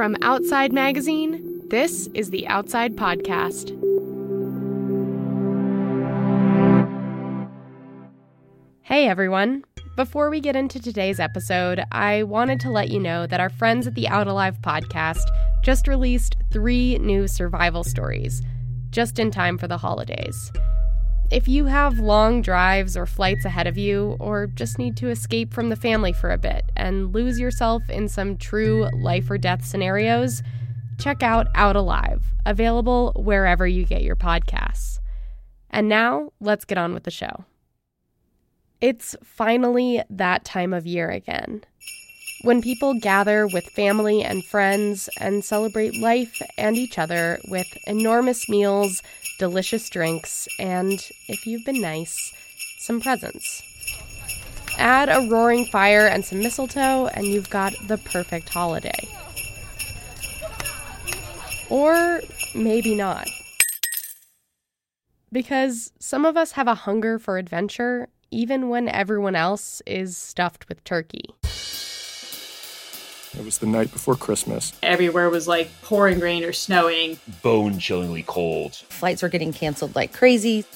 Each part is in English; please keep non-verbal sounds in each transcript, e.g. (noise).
From Outside Magazine, this is the Outside Podcast. Hey everyone. Before we get into today's episode, I wanted to let you know that our friends at the Out Alive podcast just released three new survival stories, just in time for the holidays. If you have long drives or flights ahead of you, or just need to escape from the family for a bit and lose yourself in some true life or death scenarios, check out Out Alive, available wherever you get your podcasts. And now, let's get on with the show. It's finally that time of year again. When people gather with family and friends and celebrate life and each other with enormous meals delicious drinks, and, if you've been nice, some presents. Add a roaring fire and some mistletoe, and you've got the perfect holiday. Or maybe not. Because some of us have a hunger for adventure even when everyone else is stuffed with turkey. It was the night before Christmas. Everywhere was like pouring rain or snowing. Bone chillingly cold. Flights were getting canceled like crazy.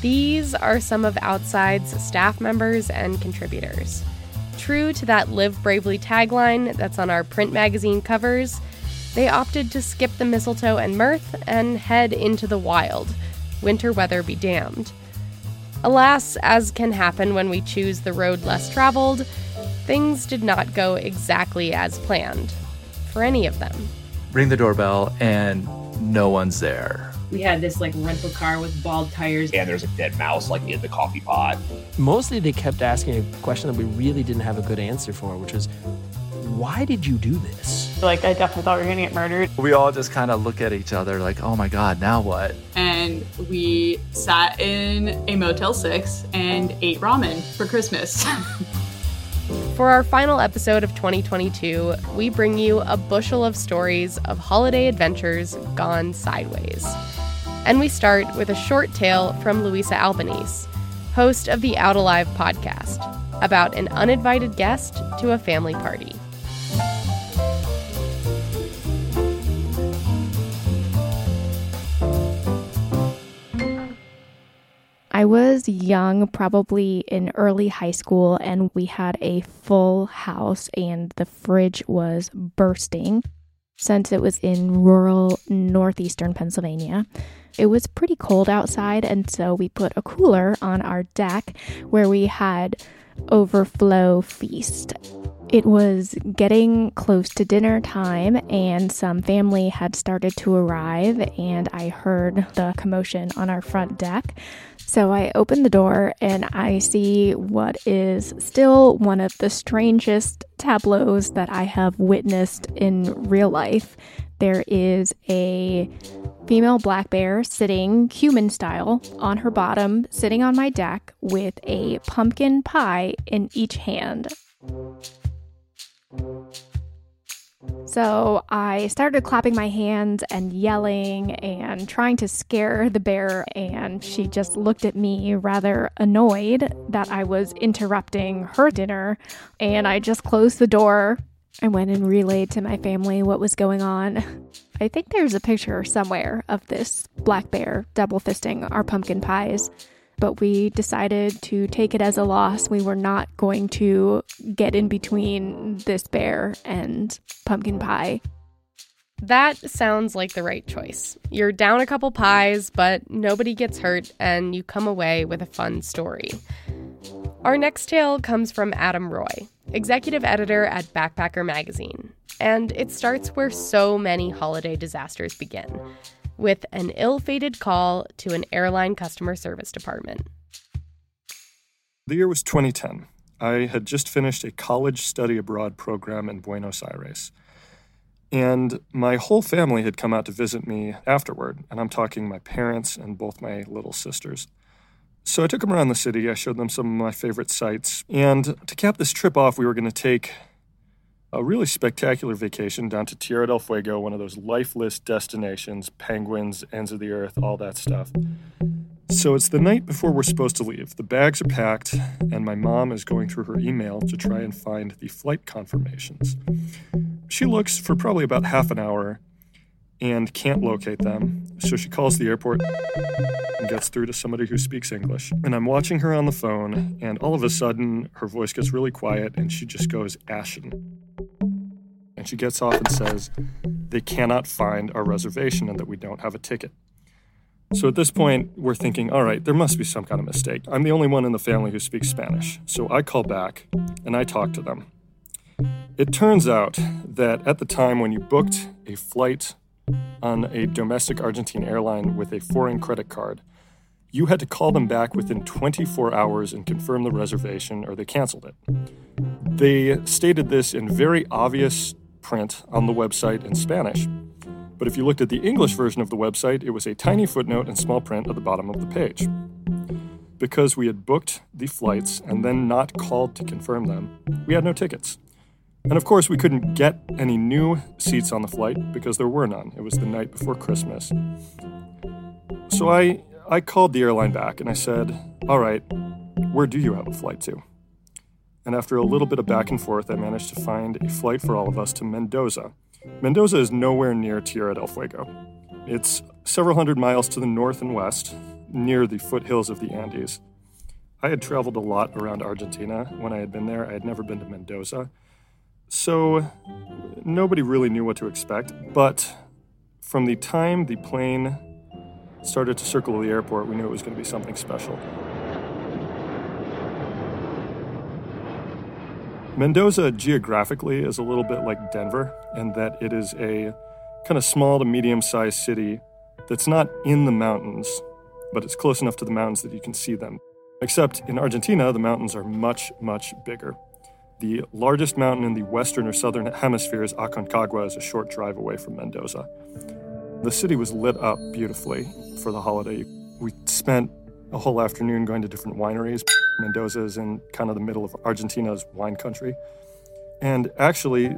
These are some of Outside's staff members and contributors. True to that Live Bravely tagline that's on our print magazine covers, they opted to skip the mistletoe and mirth and head into the wild. Winter weather be damned. Alas, as can happen when we choose the road less traveled, things did not go exactly as planned for any of them. Ring the doorbell, and no one's there. We had this like rental car with bald tires. And there's a dead mouse like in the coffee pot. Mostly they kept asking a question that we really didn't have a good answer for, which was, why did you do this? Like, I definitely thought we were gonna get murdered. We all just kind of look at each other like, oh my God, now what? And we sat in a Motel 6 and ate ramen for Christmas. (laughs) For our final episode of 2022, we bring you a bushel of stories of holiday adventures gone sideways. And we start with a short tale from Louisa Albanese, host of the Out Alive podcast, about an uninvited guest to a family party. I was young, probably in early high school, and we had a full house, and the fridge was bursting. Since it was in rural northeastern Pennsylvania, it was pretty cold outside, and so we put a cooler on our deck where we had overflow feast. It was getting close to dinner time, and some family had started to arrive, and I heard the commotion on our front deck. So I open the door and I see what is still one of the strangest tableaus that I have witnessed in real life. There is a female black bear sitting human style on her bottom, sitting on my deck with a pumpkin pie in each hand. So I started clapping my hands and yelling and trying to scare the bear, and she just looked at me rather annoyed that I was interrupting her dinner. And I just closed the door. I went and relayed to my family what was going on. I think there's a picture somewhere of this black bear double fisting our pumpkin pies but we decided to take it as a loss. We were not going to get in between this bear and pumpkin pie. That sounds like the right choice. You're down a couple pies, but nobody gets hurt, and you come away with a fun story. Our next tale comes from Adam Roy, executive editor at Backpacker Magazine, and it starts where so many holiday disasters begin with an ill fated call to an airline customer service department. The year was 2010. I had just finished a college study abroad program in Buenos Aires. And my whole family had come out to visit me afterward, and I'm talking my parents and both my little sisters. So I took them around the city. I showed them some of my favorite sites. And to cap this trip off, we were going to take a really spectacular vacation down to Tierra del Fuego, one of those lifeless destinations, penguins, ends of the earth, all that stuff. So it's the night before we're supposed to leave. The bags are packed, and my mom is going through her email to try and find the flight confirmations. she looks for probably about half an hour and can't locate them. So she calls the airport and gets through to somebody who speaks English. And I'm watching her on the phone, and all of a sudden, her voice gets really quiet and she just goes ashen. And she gets off and says, They cannot find our reservation and that we don't have a ticket. So at this point, we're thinking, all right, there must be some kind of mistake. I'm the only one in the family who speaks Spanish. So I call back and I talk to them. It turns out that at the time when you booked a flight on a domestic Argentine airline with a foreign credit card, you had to call them back within 24 hours and confirm the reservation or they canceled it. They stated this in very obvious print on the website in Spanish. But if you looked at the English version of the website, it was a tiny footnote in small print at the bottom of the page. Because we had booked the flights and then not called to confirm them, we had no tickets. And of course, we couldn't get any new seats on the flight because there were none. It was the night before Christmas. So I, I called the airline back and I said, All right, where do you have a flight to? And after a little bit of back and forth, I managed to find a flight for all of us to Mendoza. Mendoza is nowhere near Tierra del Fuego. It's several hundred miles to the north and west, near the foothills of the Andes. I had traveled a lot around Argentina when I had been there. I had never been to Mendoza. So nobody really knew what to expect, but from the time the plane started to circle the airport, we knew it was going to be something special. Mendoza geographically is a little bit like Denver in that it is a kind of small to medium sized city that's not in the mountains, but it's close enough to the mountains that you can see them. Except in Argentina, the mountains are much, much bigger. The largest mountain in the western or southern hemispheres, Aconcagua, is a short drive away from Mendoza. The city was lit up beautifully for the holiday. We spent a whole afternoon going to different wineries. Mendoza is in kind of the middle of Argentina's wine country. And actually,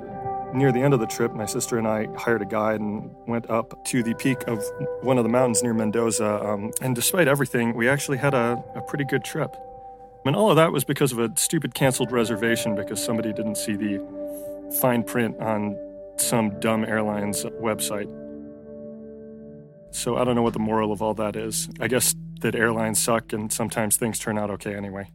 near the end of the trip, my sister and I hired a guide and went up to the peak of one of the mountains near Mendoza. Um, and despite everything, we actually had a, a pretty good trip. And all of that was because of a stupid canceled reservation because somebody didn't see the fine print on some dumb airline's website. So I don't know what the moral of all that is. I guess that airlines suck and sometimes things turn out okay anyway.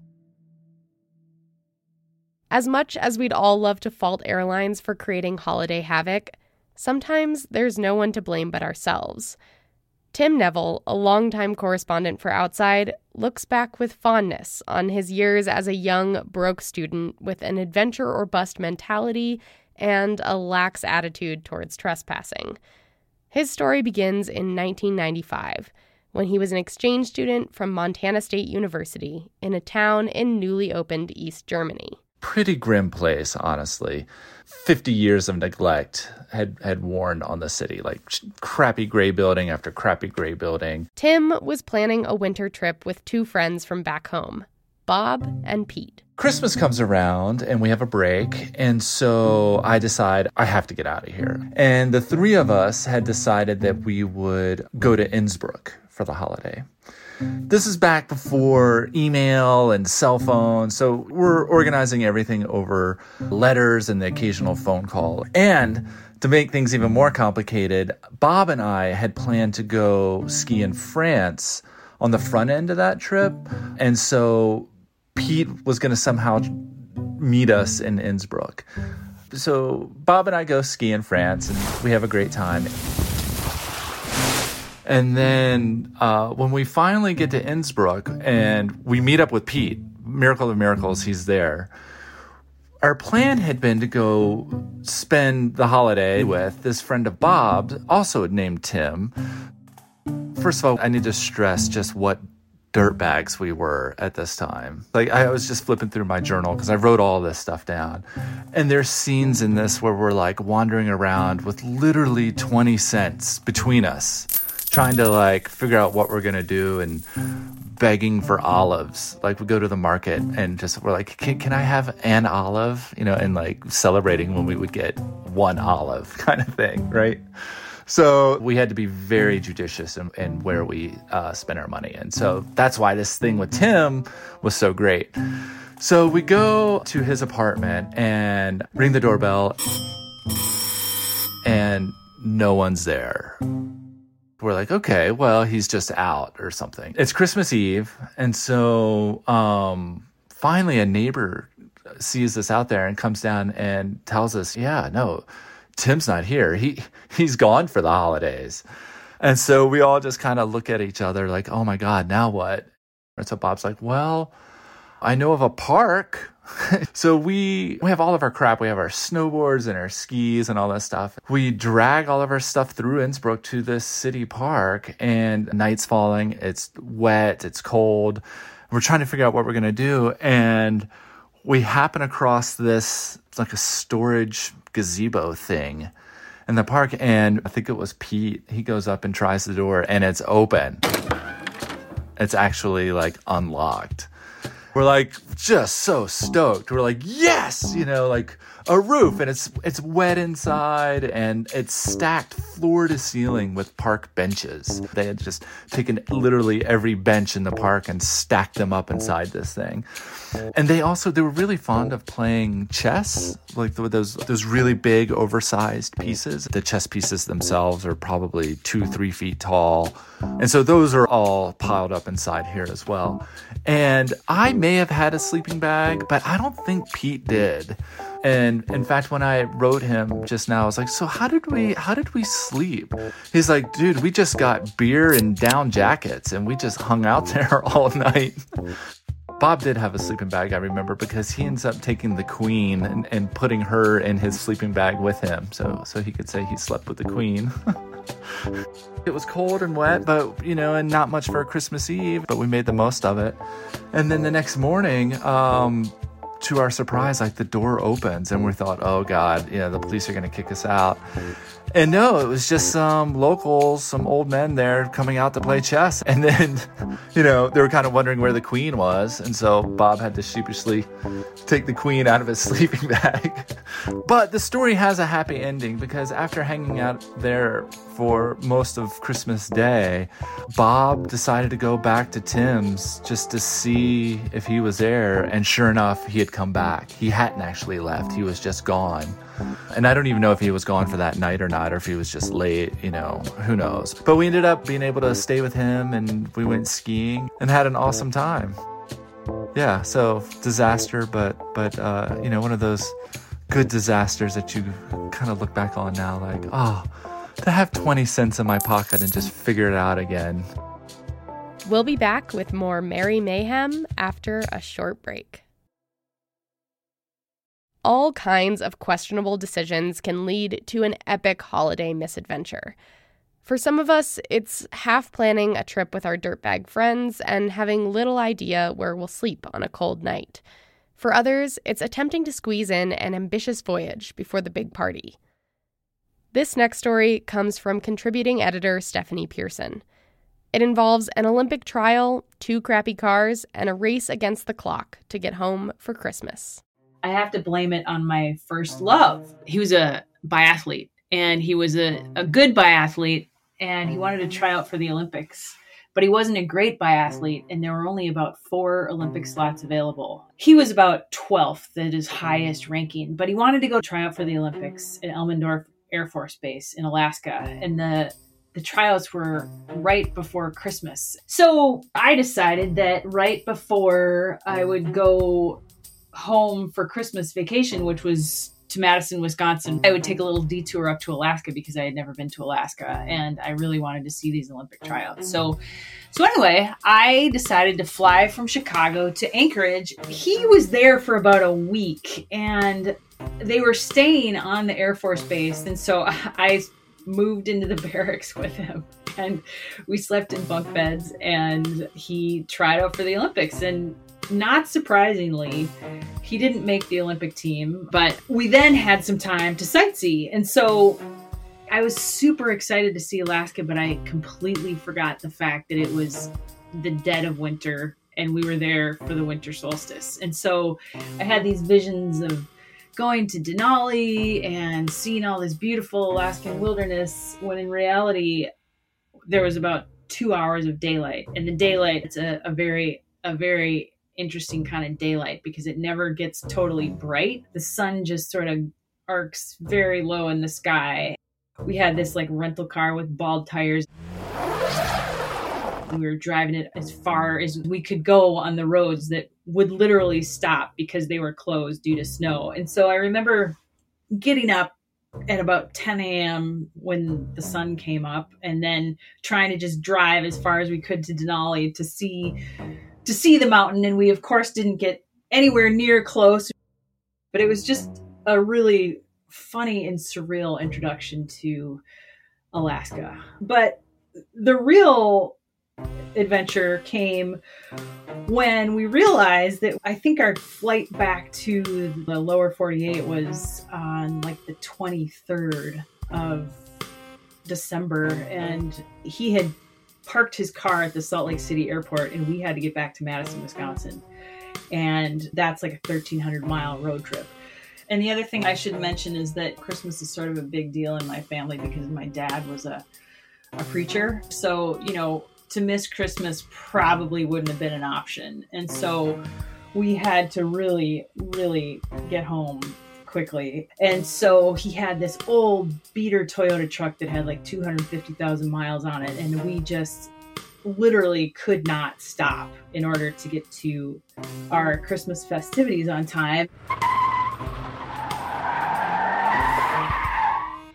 As much as we'd all love to fault airlines for creating holiday havoc, sometimes there's no one to blame but ourselves. Tim Neville, a longtime correspondent for Outside, looks back with fondness on his years as a young, broke student with an adventure or bust mentality and a lax attitude towards trespassing. His story begins in 1995 when he was an exchange student from Montana State University in a town in newly opened East Germany. Pretty grim place, honestly. 50 years of neglect had, had worn on the city, like crappy gray building after crappy gray building. Tim was planning a winter trip with two friends from back home, Bob and Pete. Christmas comes around and we have a break. And so I decide I have to get out of here. And the three of us had decided that we would go to Innsbruck for the holiday. This is back before email and cell phones, so we're organizing everything over letters and the occasional phone call. And to make things even more complicated, Bob and I had planned to go ski in France on the front end of that trip. And so Pete was going to somehow meet us in Innsbruck. So Bob and I go ski in France and we have a great time. And then uh, when we finally get to Innsbruck and we meet up with Pete, miracle of miracles, he's there. Our plan had been to go spend the holiday with this friend of Bob's, also named Tim. First of all, I need to stress just what dirtbags we were at this time. Like I was just flipping through my journal because I wrote all this stuff down. And there's scenes in this where we're like wandering around with literally 20 cents between us trying to like figure out what we're gonna do and begging for olives. Like we go to the market and just we're like, can, can I have an olive? You know, and like celebrating when we would get one olive (laughs) kind of thing, right? So we had to be very judicious in, in where we uh, spend our money. And so that's why this thing with Tim was so great. So we go to his apartment and ring the doorbell. And no one's there. We're like, okay, well, he's just out or something. It's Christmas Eve. And so um, finally, a neighbor sees us out there and comes down and tells us, yeah, no, Tim's not here. He he's gone for the holidays. And so we all just kind of look at each other like, oh my God, now what? And so Bob's like, well, I know of a park. (laughs) so we we have all of our crap. We have our snowboards and our skis and all that stuff. We drag all of our stuff through Innsbruck to this city park and night's falling. It's wet, it's cold. We're trying to figure out what we're gonna do. And we happen across this like a storage gazebo thing in the park and I think it was Pete. He goes up and tries the door and it's open. It's actually like unlocked we're like just so stoked. We're like, yes, you know, like a roof and it's it's wet inside and it's stacked floor to ceiling with park benches. They had just taken literally every bench in the park and stacked them up inside this thing. And they also they were really fond of playing chess, like those those really big oversized pieces. The chess pieces themselves are probably two three feet tall, and so those are all piled up inside here as well. And I may have had a sleeping bag, but I don't think Pete did. And in fact, when I wrote him just now, I was like, "So how did we how did we sleep?" He's like, "Dude, we just got beer and down jackets, and we just hung out (laughs) there all night." Bob did have a sleeping bag, I remember, because he ends up taking the queen and, and putting her in his sleeping bag with him, so so he could say he slept with the queen. (laughs) it was cold and wet, but you know, and not much for Christmas Eve, but we made the most of it. And then the next morning, um, to our surprise, like the door opens and we thought, oh God, you know, the police are going to kick us out. And no, it was just some locals, some old men there coming out to play chess. And then, (laughs) you know, they were kind of wondering where the queen was. And so Bob had to sheepishly take the queen out of his (laughs) sleeping bag. but the story has a happy ending because after hanging out there for most of Christmas Day, Bob decided to go back to Tim's just to see if he was there. And sure enough, he had come back. He hadn't actually left, he was just gone. And I don't even know if he was gone for that night or not, or if he was just late, you know, who knows. But we ended up being able to stay with him and we went skiing and had an awesome time. Yeah, so disaster, but, but, uh, you know, one of those good disasters that you kind of look back on now, like, oh, to have 20 cents in my pocket and just figure it out again. We'll be back with more Merry Mayhem after a short break all kinds of questionable decisions can lead to an epic holiday misadventure. For some of us, it's half planning a trip with our dirtbag friends and having little idea where we'll sleep on a cold night. For others, it's attempting to squeeze in an ambitious voyage before the big party. This next story comes from contributing editor Stephanie Pearson. It involves an Olympic trial, two crappy cars, and a race against the clock to get home for Christmas. I have to blame it on my first love. He was a biathlete and he was a, a good biathlete and he wanted to try out for the Olympics. But he wasn't a great biathlete, and there were only about four Olympic slots available. He was about 12th at his highest ranking, but he wanted to go try out for the Olympics at Elmendorf Air Force Base in Alaska. And the the tryouts were right before Christmas. So I decided that right before I would go home for Christmas vacation, which was to Madison, Wisconsin, I would take a mm-hmm. little detour up to Alaska because I had never been to Alaska and I really wanted to see these Olympic tryouts. So mm-hmm. so anyway, I decided to fly from Chicago to Anchorage. He was there for about a week and they were staying on the Air Force Base and so (laughs) I moved into the (laughs) barracks with him and we slept in bunk beds and he tried out for the Olympics and not surprisingly, he didn't make the Olympic team, but we then had some time to sightsee. And so I was super excited to see Alaska, but I completely forgot the fact that it was the dead of winter and we were there for the winter solstice. And so I had these visions of going to Denali and seeing all this beautiful Alaskan wilderness when in reality there was about two hours of daylight. And the daylight, it's a, a very, a very interesting mm. kind of daylight because it never gets totally mm. bright. The sun just sort of arcs very low in the sky. We had this like rental car with bald tires. We were driving it as far as we could go on the roads that would literally stop because they were closed due to snow. And so I remember getting up at about 10 a.m. when the sun came up, and then trying to just drive as far as we could to Denali to see to see the mountain. And we of course didn't get anywhere near close, but it was just a really funny and surreal introduction to Alaska. But the real adventure came when we realized that I think our flight back to the lower 48 was on like the 23rd of December, and he had parked his car at the Salt Lake City airport, and we had to get back to Madison, Wisconsin. And that's like a 1,300 mile road trip. And the other thing I should mention is that Christmas is sort of a big deal in my family because my dad was a, a preacher. So, you know, to miss Christmas probably wouldn't have been an option. And so we had to really, really get home quickly. And so he had this old beater Toyota truck that had like 250,000 miles on it. And we just literally could not stop in order to get to our Christmas festivities on time.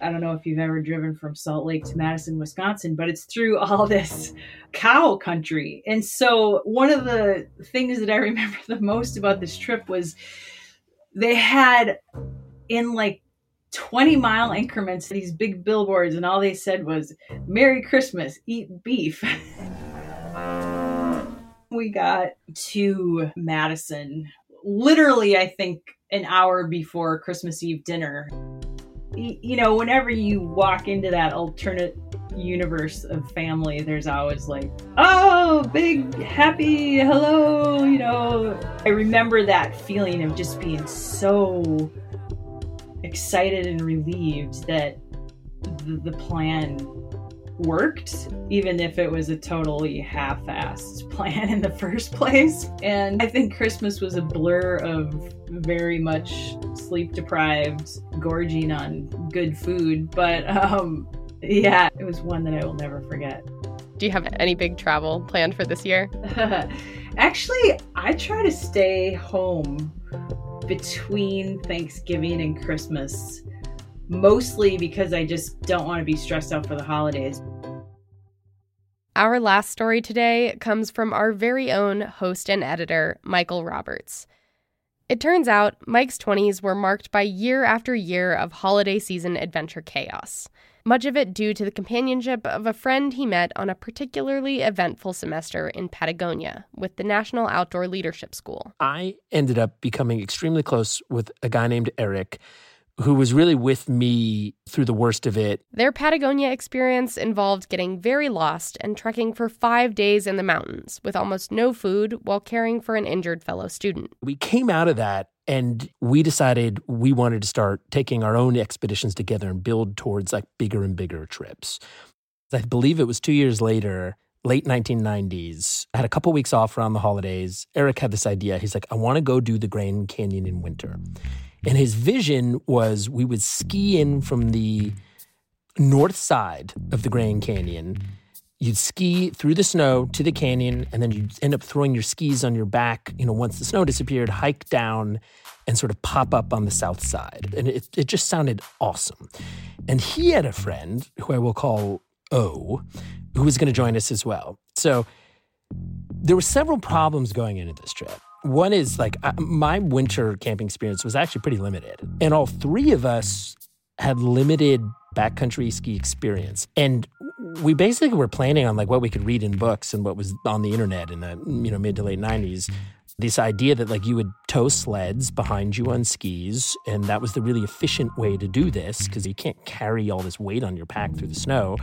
I don't know if you've ever driven from Salt Lake to Madison, Wisconsin, but it's through all this cow country. And so, one of the things that I (laughs) remember the most about this trip was they had in like 20 mile increments these big billboards, and all they said was, Merry Christmas, eat beef. (laughs) we got to Madison literally, I think, an hour before Christmas Eve dinner you know, whenever you walk into that alternate universe of family, there's always like, oh, big, happy, hello, you know. I remember that feeling of just being so excited and relieved that the, plan worked, even if it was a totally half assed (laughs) plan in the first place. And I think Christmas was a blur of very much sleep deprived, gorging on good food. But um, yeah, it was one that I will never forget. Do you have any big travel planned for this year? (laughs) Actually, I try to stay home between Thanksgiving and Christmas mostly because I just don't want to be stressed out for the holidays. Our last story today comes from our very own host and editor, Michael Roberts. It turns out Mike's 20s were marked by year after year of holiday season adventure chaos, much of it due to the companionship of a friend he met on a particularly eventful semester in Patagonia with the National Outdoor Leadership School. I ended up becoming extremely close with a guy named Eric who was really with me through the worst of it. Their Patagonia experience involved getting very lost and trekking for five days in the mountains with almost no food while caring for an injured fellow student. We came out of that and we decided we wanted to start taking our own expeditions together and build towards like bigger and bigger trips. I believe it was two years later late 1990s. I had a couple weeks off around the holidays. Eric had this idea. He's like, I want to go do the Grand Canyon in winter. And his vision was we would ski in from the north side of the Grand Canyon. You'd ski through the snow to the canyon, and then you'd end up throwing your skis on your back. You know, once the snow disappeared, hike down and sort of pop up on the south side. And it, it just sounded awesome. And he had a friend who I will call O, who was going to join us as well. So there were several problems going into this trip. One is like I, my winter camping experience was actually pretty limited, and all three of us had limited backcountry ski experience. And we basically were planning on like what we could read in books and what was on the internet in the you know mid to late 90s this idea that like you would tow sleds behind you on skis and that was the really efficient way to do this because you can't carry all this weight on your pack through the snow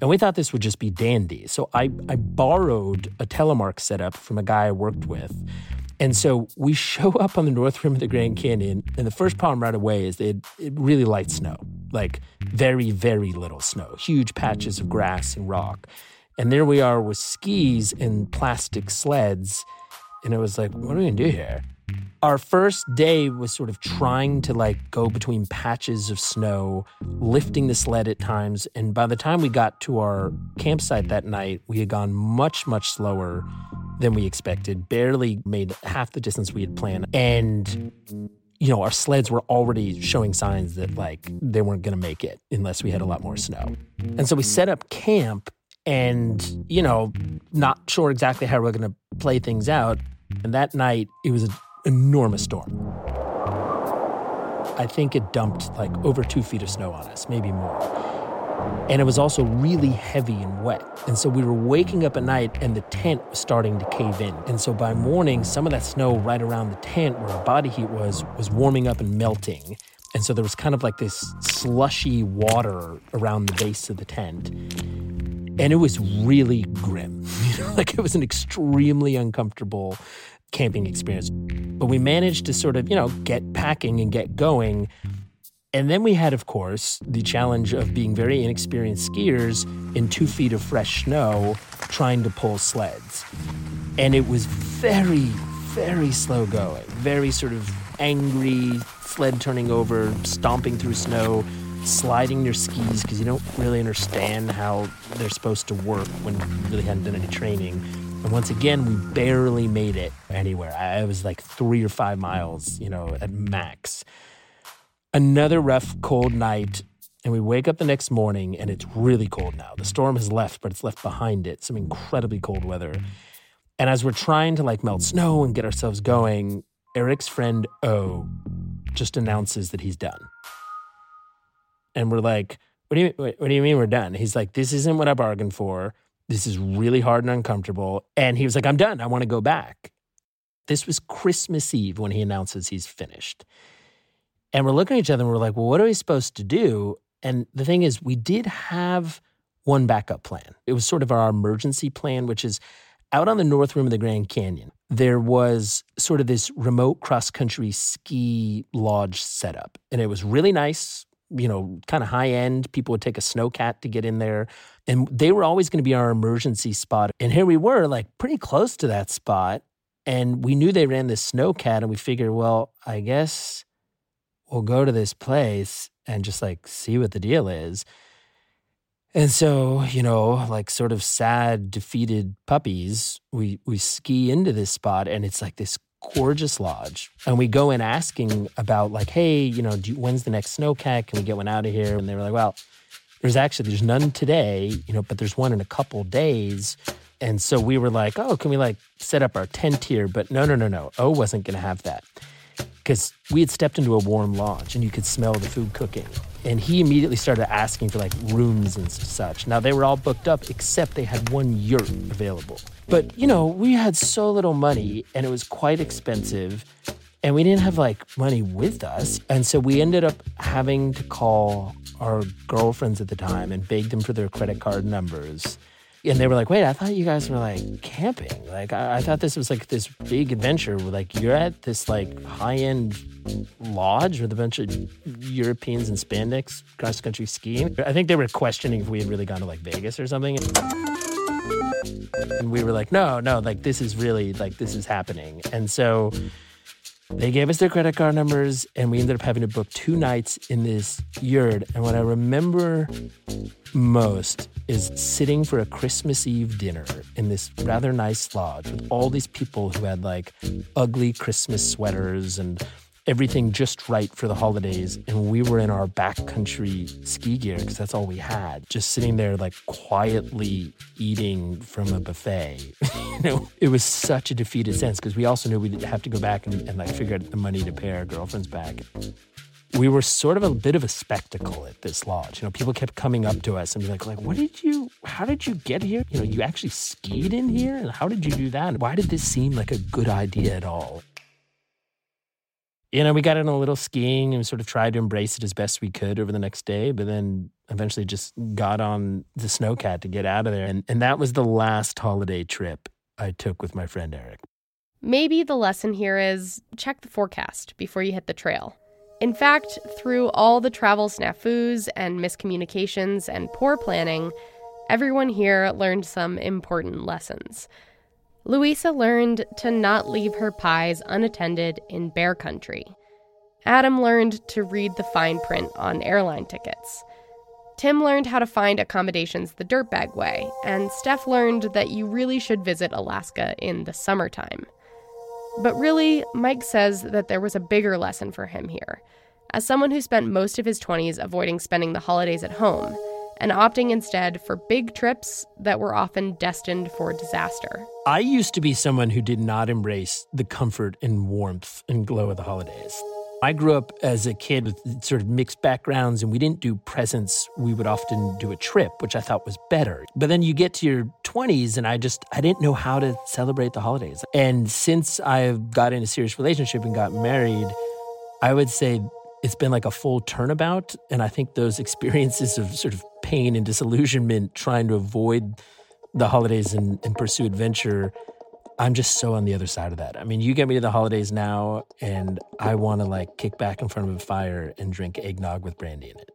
and we thought this would just be dandy so i, I borrowed a telemark setup from a guy i worked with and so we show (laughs) up on the north rim of the Grand Canyon, and the first problem right away is that it really light snow, like very, very little snow, huge patches of grass and rock. And there we are with skis and plastic sleds. And it was like, what are we gonna do here? Our first day was sort of trying to like go between patches of snow, lifting the sled at times. And by the time we got to our campsite that night, we had gone much, much slower than we expected, barely made half the distance we had planned. And you know, our sleds were already showing signs that like they weren't going to make it unless we had a lot more snow. And so we set up camp and, you know, not sure exactly how we're going to play things out. And that night, it was an enormous storm. I think it dumped like over two feet of snow on us, maybe more. And it was also really heavy and wet. And so we were waking up at night and the tent was starting to cave in. And so by morning, some of that snow right around the tent where our body heat was was warming up and melting. And so there was kind of like this slushy water around the base of the tent. And it was really grim. (laughs) You know, like it was an extremely uncomfortable camping experience. But we managed to sort of, you know, get packing and get going. And then we had, of course, the challenge of being very inexperienced skiers in two feet of fresh snow trying to pull sleds. And it was very, very slow going, very sort of angry, sled turning over, stomping through snow, sliding your skis because you don't really understand how they're supposed to work when you really hadn't done any training. And once again, we barely made it anywhere. I was like three or five miles, you know, at max. Another rough, cold night, and we wake up the next morning and it's really cold now. The storm has left, but it's left behind it some incredibly cold weather. And as we're trying to like melt snow and get ourselves going, Eric's friend O just announces that he's done. And we're like, what do you what do you mean we're done? He's like, this isn't what I bargained for. This is really hard and uncomfortable. And he was like, I'm done. I want to go back. This was Christmas Eve when he announces he's finished. And we're looking at each other and we're like, well, what are we supposed to do? And the thing is, we did have one backup plan. It was sort of our emergency plan, which is out on the north rim of the Grand Canyon. There was sort of this remote cross country ski lodge setup. And it was really nice, you know, kind of high end. People would take a snowcat to get in there. And they were always going to be our emergency spot. And here we were, like pretty close to that spot. And we knew they ran this snowcat. And we figured, well, I guess we'll go to this place and just like see what the deal is. And so, you know, like sort of sad, defeated puppies, we we ski into this spot and it's like this gorgeous lodge. And we go in asking about like, hey, you know, when's the next snowcat? Can we get one out of here? And they were like, well, there's actually there's none today, you know, but there's one in a couple days. And so we were like, oh, can we like set up our tent here? But no, no, no, no. O wasn't going to have that because we had stepped into a warm lodge and you could smell the food cooking. And he immediately started asking for like rooms and such. Now they were all booked up except they had one yurt available. But you know, we had so little money and it was quite expensive and we didn't have like money with us. And so we ended up having to call our girlfriends at the time and beg them for their credit card numbers and they were like, "Wait, I thought you guys were like camping. Like, I, I thought this was like this big adventure. Where, like, you're at this like high end lodge with a bunch of Europeans in spandex cross country skiing. I think they were questioning if we had really gone to like Vegas or something." And we were like, "No, no, like this is really like this is happening." And so they gave us their credit card numbers, and we ended up having to book two nights in this yurt. And what I remember most is sitting for a Christmas Eve dinner in this rather nice lodge with all these people who had like ugly Christmas sweaters and everything just right for the holidays. And we were in our backcountry ski gear because that's all we had, just sitting there like quietly eating from a buffet. (laughs) you know, it was such a defeated sense because we also knew we'd have to go back and, and like figure out the money to pay our girlfriends back we were sort of a bit of a spectacle at this lodge. You know, people kept coming up to us and be like, like, what did you, how did you get here? You know, you actually skied in here? And how did you do that? Why did this seem like a good idea at all? You know, we got in a little skiing and sort of tried to embrace it as best we could over the next day, but then eventually just got on the snowcat to get out of there. And, and that was the last holiday trip I took with my friend Eric. Maybe the lesson here is check the forecast before you hit the trail. In fact, through all the travel snafus and miscommunications and poor planning, everyone here learned some important lessons. Louisa learned to not leave her pies unattended in bear country. Adam learned to read the fine print on airline tickets. Tim learned how to find accommodations the dirtbag way, and Steph learned that you really should visit Alaska in the summertime. But really, Mike says that there was a bigger lesson for him here. As someone who spent most of his 20s avoiding spending the holidays at home, and opting instead for big trips that were often destined for disaster. I used to be someone who did not embrace the comfort and warmth and glow of the holidays. I grew up as a kid with sort of mixed backgrounds, and we didn't do presents. We would often do a trip, which I thought was better. But then you get to your 20s, and I just I didn't know how to celebrate the holidays. And since I've got in a serious relationship and got married, I would say it's been like a full turnabout. And I think those experiences of sort of pain and disillusionment, trying to avoid the holidays and, and pursue adventure I'm just so on the other side of that. I mean, you get me to the holidays now, and I want to like kick back in front of a fire and drink eggnog with brandy in it.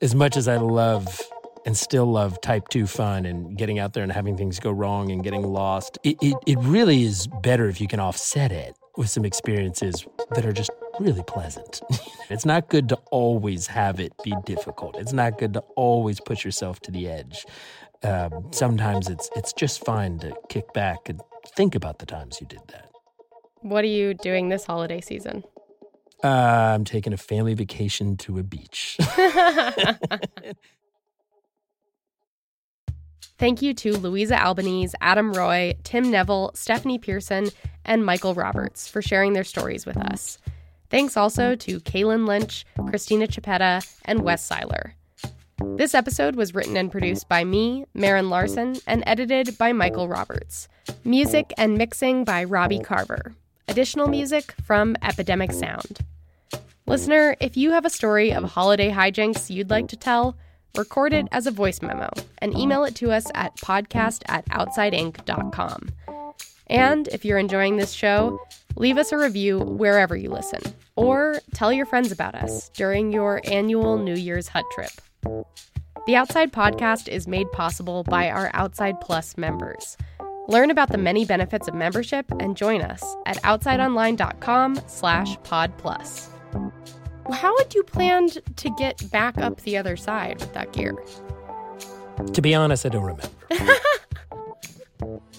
As much as I love and still love type two fun and getting out there and having things go wrong and getting lost, it, it, it really is better if you can offset it with some experiences that are just really pleasant. (laughs) it's not good to always have it be difficult. It's not good to always push yourself to the edge. Um, sometimes it's it's just fine to kick back and think about the times you did that. What are you doing this holiday season? Uh, I'm taking a family vacation to a beach. (laughs) Thank you to Louisa Albanese, Adam Roy, Tim Neville, Stephanie Pearson, and Michael Roberts for sharing their stories with us. Thanks also to Kaylin Lynch, Christina Chipetta, and Wes Siler. This episode was written and produced by me, Marin Larson, and edited by Michael Roberts. Music and mixing by Robbie Carver. Additional music from Epidemic Sound. Listener, if you have a story of holiday hijinks you'd like to tell, record it as a voice memo and email it to us at podcast at outsideinc.com. And if you're enjoying this show, leave us a review wherever you listen, or tell your friends about us during your annual New Year's hut trip. The Outside Podcast is made possible by our Outside Plus members. Learn about the many benefits of membership and join us at outsideonline.com slash pod plus. How had you planned to get back up the other side with that gear? To be honest, I don't remember. (laughs)